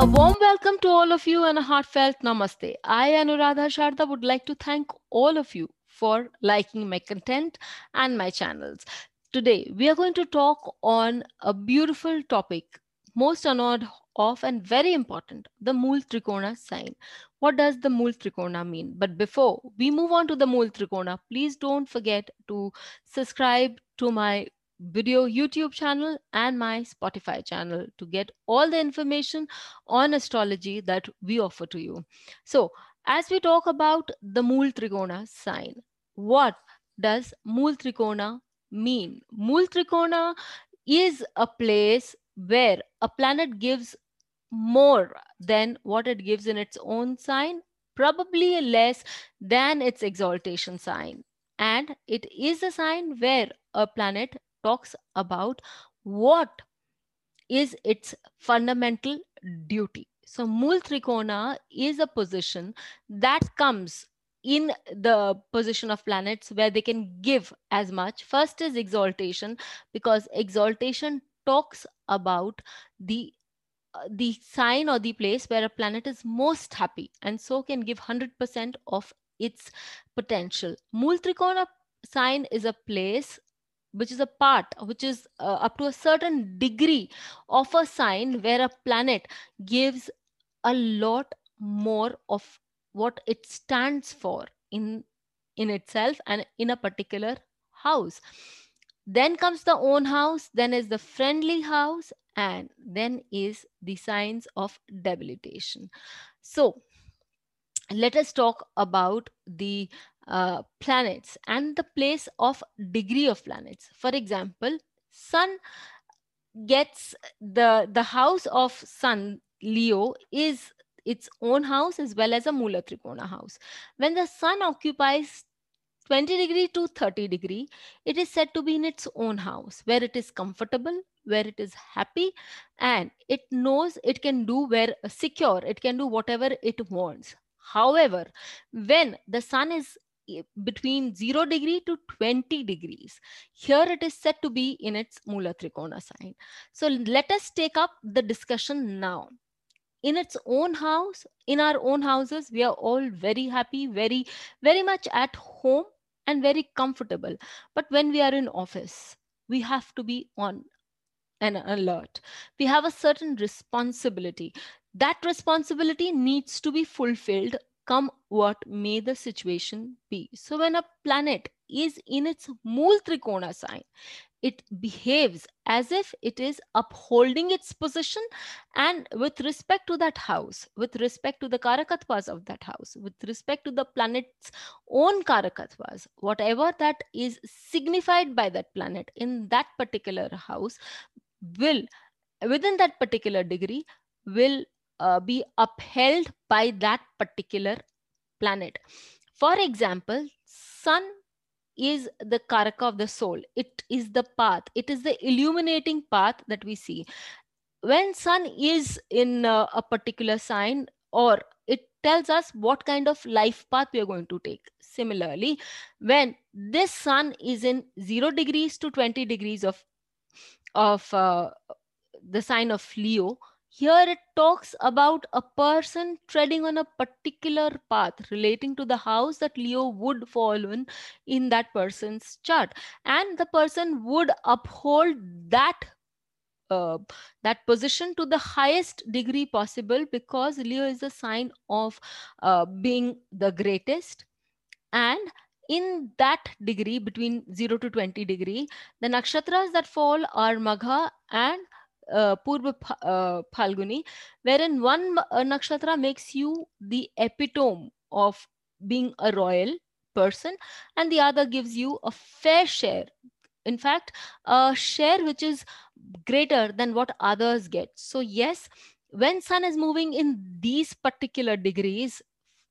A warm welcome to all of you and a heartfelt namaste. I, Anuradha Sharda, would like to thank all of you for liking my content and my channels. Today, we are going to talk on a beautiful topic, most unheard of and very important, the Mool Trikona sign. What does the Mool Trikona mean? But before we move on to the Mool Trikona, please don't forget to subscribe to my video YouTube channel and my Spotify channel to get all the information on astrology that we offer to you. So, as we talk about the Mool Trikona sign, what does Mool Trikona mean? Mool Trikona is a place where a planet gives more than what it gives in its own sign, probably less than its exaltation sign. And it is a sign where a planet talks about what is its fundamental duty. So Mool Trikona is a position that comes in the position of planets where they can give as much. First is exaltation, because exaltation talks about the uh, the sign or the place where a planet is most happy and so can give 100% of its potential. Mool Trikona sign is a place which is a part which is uh, up to a certain degree of a sign where a planet gives a lot more of what it stands for in in itself and in a particular house. Then comes the own house then is the friendly house and then is the signs of debilitation. So let us talk about the uh, planets and the place of degree of planets. For example, Sun gets the the house of Sun Leo is its own house as well as a Mula house. When the Sun occupies 20 degree to 30 degree, it is said to be in its own house where it is comfortable, where it is happy, and it knows it can do where secure, it can do whatever it wants. However, when the sun is between 0 degree to 20 degrees. Here it is said to be in its Mula Trikona sign. So let us take up the discussion now. In its own house, in our own houses, we are all very happy, very, very much at home and very comfortable. But when we are in office, we have to be on an alert. We have a certain responsibility. That responsibility needs to be fulfilled come what may the situation be. So when a planet is in its Mool Trikona sign, it behaves as if it is upholding its position and with respect to that house, with respect to the Karakatvas of that house, with respect to the planet's own Karakatvas, whatever that is signified by that planet in that particular house will, within that particular degree, will uh, be upheld by that particular planet. For example, sun is the karaka of the soul. It is the path. It is the illuminating path that we see. When sun is in uh, a particular sign or it tells us what kind of life path we are going to take. Similarly, when this sun is in 0 degrees to 20 degrees of, of uh, the sign of Leo, here it talks about a person treading on a particular path relating to the house that Leo would fall in in that person's chart. And the person would uphold that uh, that position to the highest degree possible because Leo is a sign of uh, being the greatest. And in that degree, between 0 to 20 degree, the nakshatras that fall are Magha and Purva uh, Phalguni, wherein one nakshatra makes you the epitome of being a royal person, and the other gives you a fair share. In fact, a share which is greater than what others get. So, yes, when Sun is moving in these particular degrees,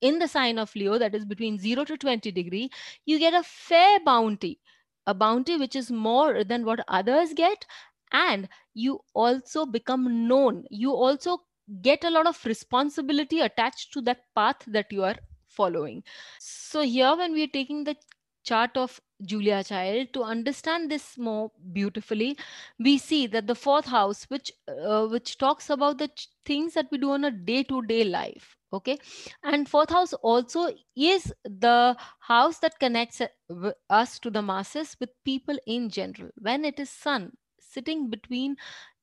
in the sign of Leo, that is between 0 to 20 degree, you get a fair bounty, a bounty which is more than what others get and you also become known. You also get a lot of responsibility attached to that path that you are following. So here when we are taking the chart of Julia Child, to understand this more beautifully, we see that the fourth house, which uh, which talks about the ch- things that we do on a day-to-day life, okay, and fourth house also is the house that connects uh, us to the masses with people in general. When it is Sun sitting between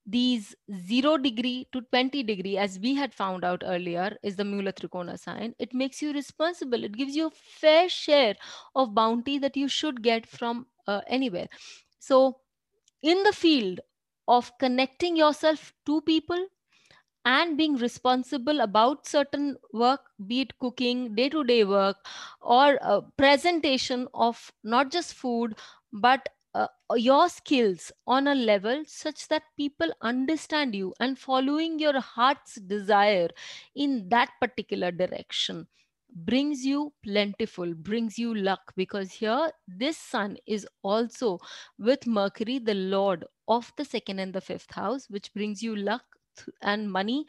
these 0 degree to 20 degree as we had found out earlier is the Mula Trikona sign. It makes you responsible. It gives you a fair share of bounty that you should get from uh, anywhere. So in the field of connecting yourself to people and being responsible about certain work be it cooking day to day work or uh, presentation of not just food but uh, your skills on a level such that people understand you and following your heart's desire in that particular direction brings you plentiful brings you luck because here this sun is also with mercury the lord of the second and the fifth house which brings you luck and money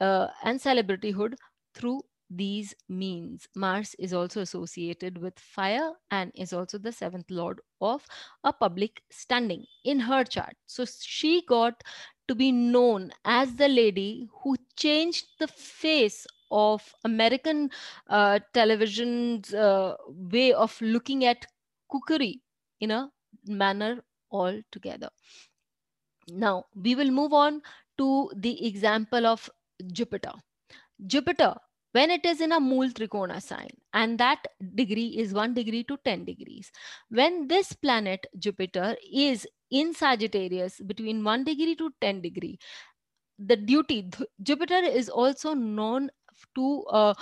uh, and celebrityhood through these means. Mars is also associated with fire and is also the seventh lord of a public standing in her chart. So she got to be known as the lady who changed the face of American uh, television's uh, way of looking at cookery in a manner altogether. Now, we will move on to the example of Jupiter. Jupiter, when it is in a Mool Trikona sign, and that degree is 1 degree to 10 degrees. When this planet, Jupiter, is in Sagittarius between 1 degree to 10 degree, the duty, Jupiter is also known to, uh,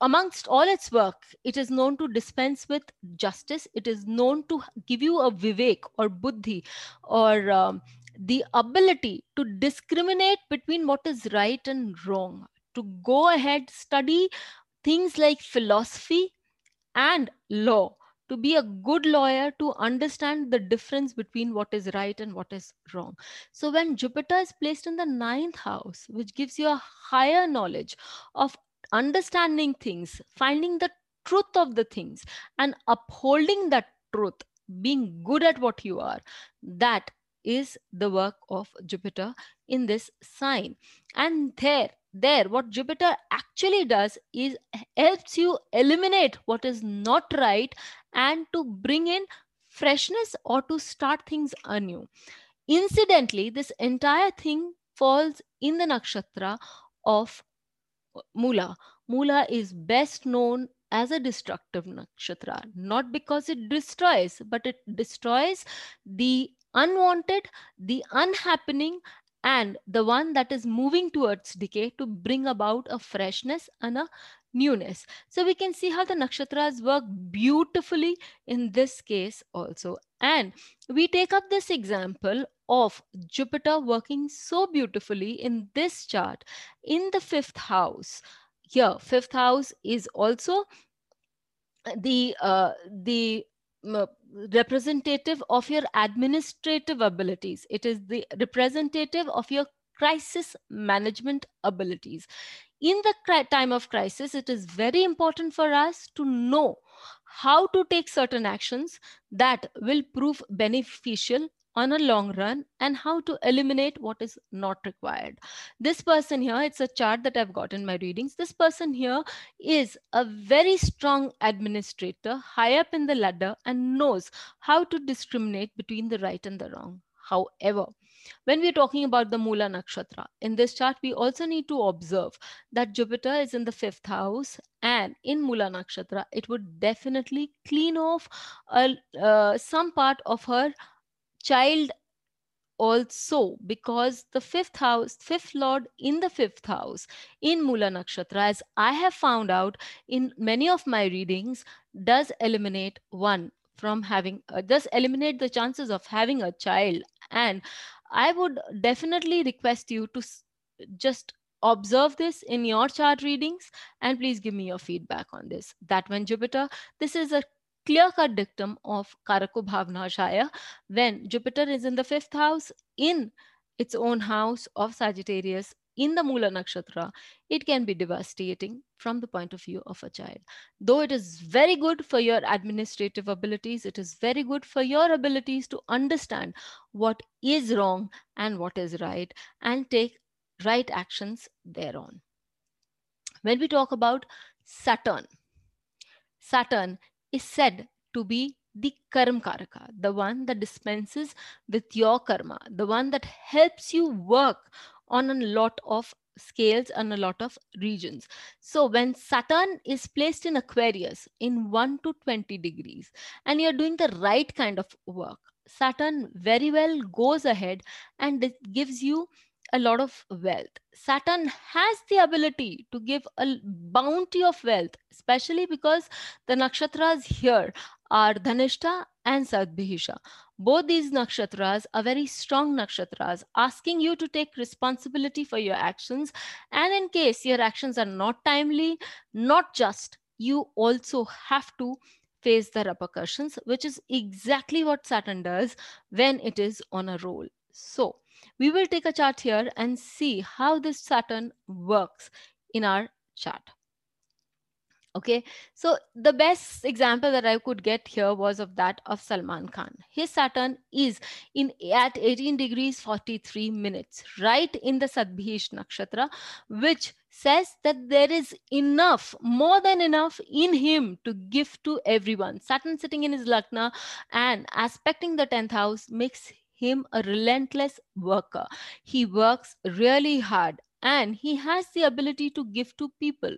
amongst all its work, it is known to dispense with justice. It is known to give you a vivek or buddhi or um, the ability to discriminate between what is right and wrong to go ahead study things like philosophy and law. To be a good lawyer to understand the difference between what is right and what is wrong. So when jupiter is placed in the ninth house which gives you a higher knowledge of understanding things finding the truth of the things and upholding that truth being good at what you are that is the work of jupiter in this sign and there there what jupiter actually does is helps you eliminate what is not right and to bring in freshness or to start things anew incidentally this entire thing falls in the nakshatra of Mula. Mula is best known as a destructive nakshatra, not because it destroys, but it destroys the unwanted, the unhappening, and the one that is moving towards decay to bring about a freshness and a newness. So we can see how the nakshatras work beautifully in this case also. And we take up this example of Jupiter working so beautifully in this chart in the fifth house. Here, fifth house is also the uh, the representative of your administrative abilities. It is the representative of your crisis management abilities. In the time of crisis, it is very important for us to know how to take certain actions that will prove beneficial on a long run and how to eliminate what is not required. This person here, it's a chart that I've got in my readings. This person here is a very strong administrator, high up in the ladder, and knows how to discriminate between the right and the wrong. However, when we're talking about the Mula Nakshatra, in this chart, we also need to observe that Jupiter is in the fifth house, and in Mula Nakshatra, it would definitely clean off a, uh, some part of her child also because the fifth house fifth lord in the fifth house in mula nakshatra as i have found out in many of my readings does eliminate one from having uh, does eliminate the chances of having a child. And i would definitely request you to just observe this in your chart readings and please give me your feedback on this. That when jupiter this is a clear cut dictum of karako bhava nashaya when Jupiter is in the fifth house in its own house of Sagittarius, in the Mula Nakshatra, it can be devastating from the point of view of a child. Though it is very good for your administrative abilities, it is very good for your abilities to understand what is wrong and what is right and take right actions thereon. When we talk about Saturn, Saturn is said to be the karma karaka, the one that dispenses with your karma, the one that helps you work on a lot of scales and a lot of regions. So when Saturn is placed in Aquarius in 1 to 20 degrees and you're doing the right kind of work, Saturn very well goes ahead and it gives you a lot of wealth. Saturn has the ability to give a bounty of wealth, especially because the nakshatras here are Dhanishta and Shatabhisha. Both these nakshatras are very strong nakshatras, asking you to take responsibility for your actions. And in case your actions are not timely, not just, you also have to face the repercussions, which is exactly what Saturn does when it is on a roll. So we will take a chart here and see how this Saturn works in our chart. Okay, so the best example that I could get here was of that of Salman Khan. His Saturn is in at 18 degrees 43 minutes, right in the Sadbhish Nakshatra, which says that there is enough, more than enough in him to give to everyone. Saturn sitting in his Lagna and aspecting the 10th house makes him a relentless worker. He works really hard and he has the ability to give to people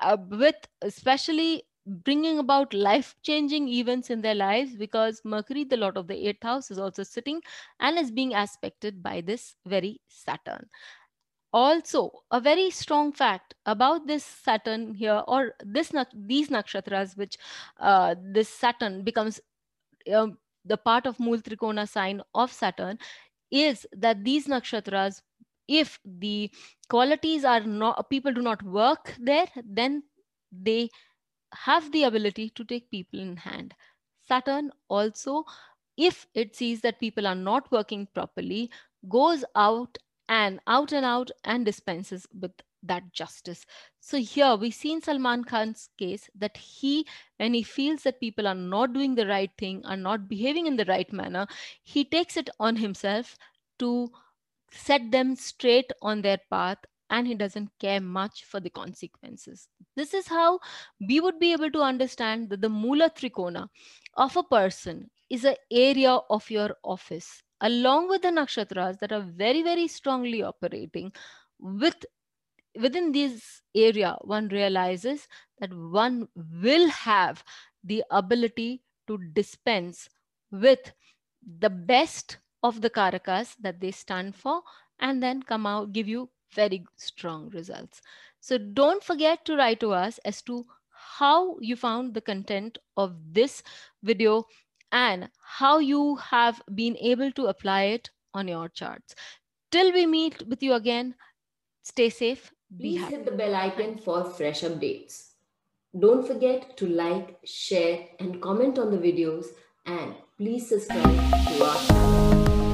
uh, with especially bringing about life changing events in their lives because mercury the lord of the eighth house is also sitting and is being aspected by this very saturn also a very strong fact about this saturn here or this these nakshatras which uh, this saturn becomes um, the part of Mool Trikona sign of Saturn is that these nakshatras, if the qualities are not, people do not work there, then they have the ability to take people in hand. Saturn also, if it sees that people are not working properly, goes out and out and out and dispenses with that justice. So here we see in Salman Khan's case that he, when he feels that people are not doing the right thing, are not behaving in the right manner, he takes it on himself to set them straight on their path and he doesn't care much for the consequences. This is how we would be able to understand that the Mula Trikona of a person is an area of your office along with the nakshatras that are very, very strongly operating with within this area, one realizes that one will have the ability to dispense with the best of the karakas that they stand for and then come out, give you very strong results. So don't forget to write to us as to how you found the content of this video and how you have been able to apply it on your charts. Till we meet with you again, stay safe Please hit the bell icon for fresh updates. Don't forget to like, share and comment on the videos and please subscribe to our channel.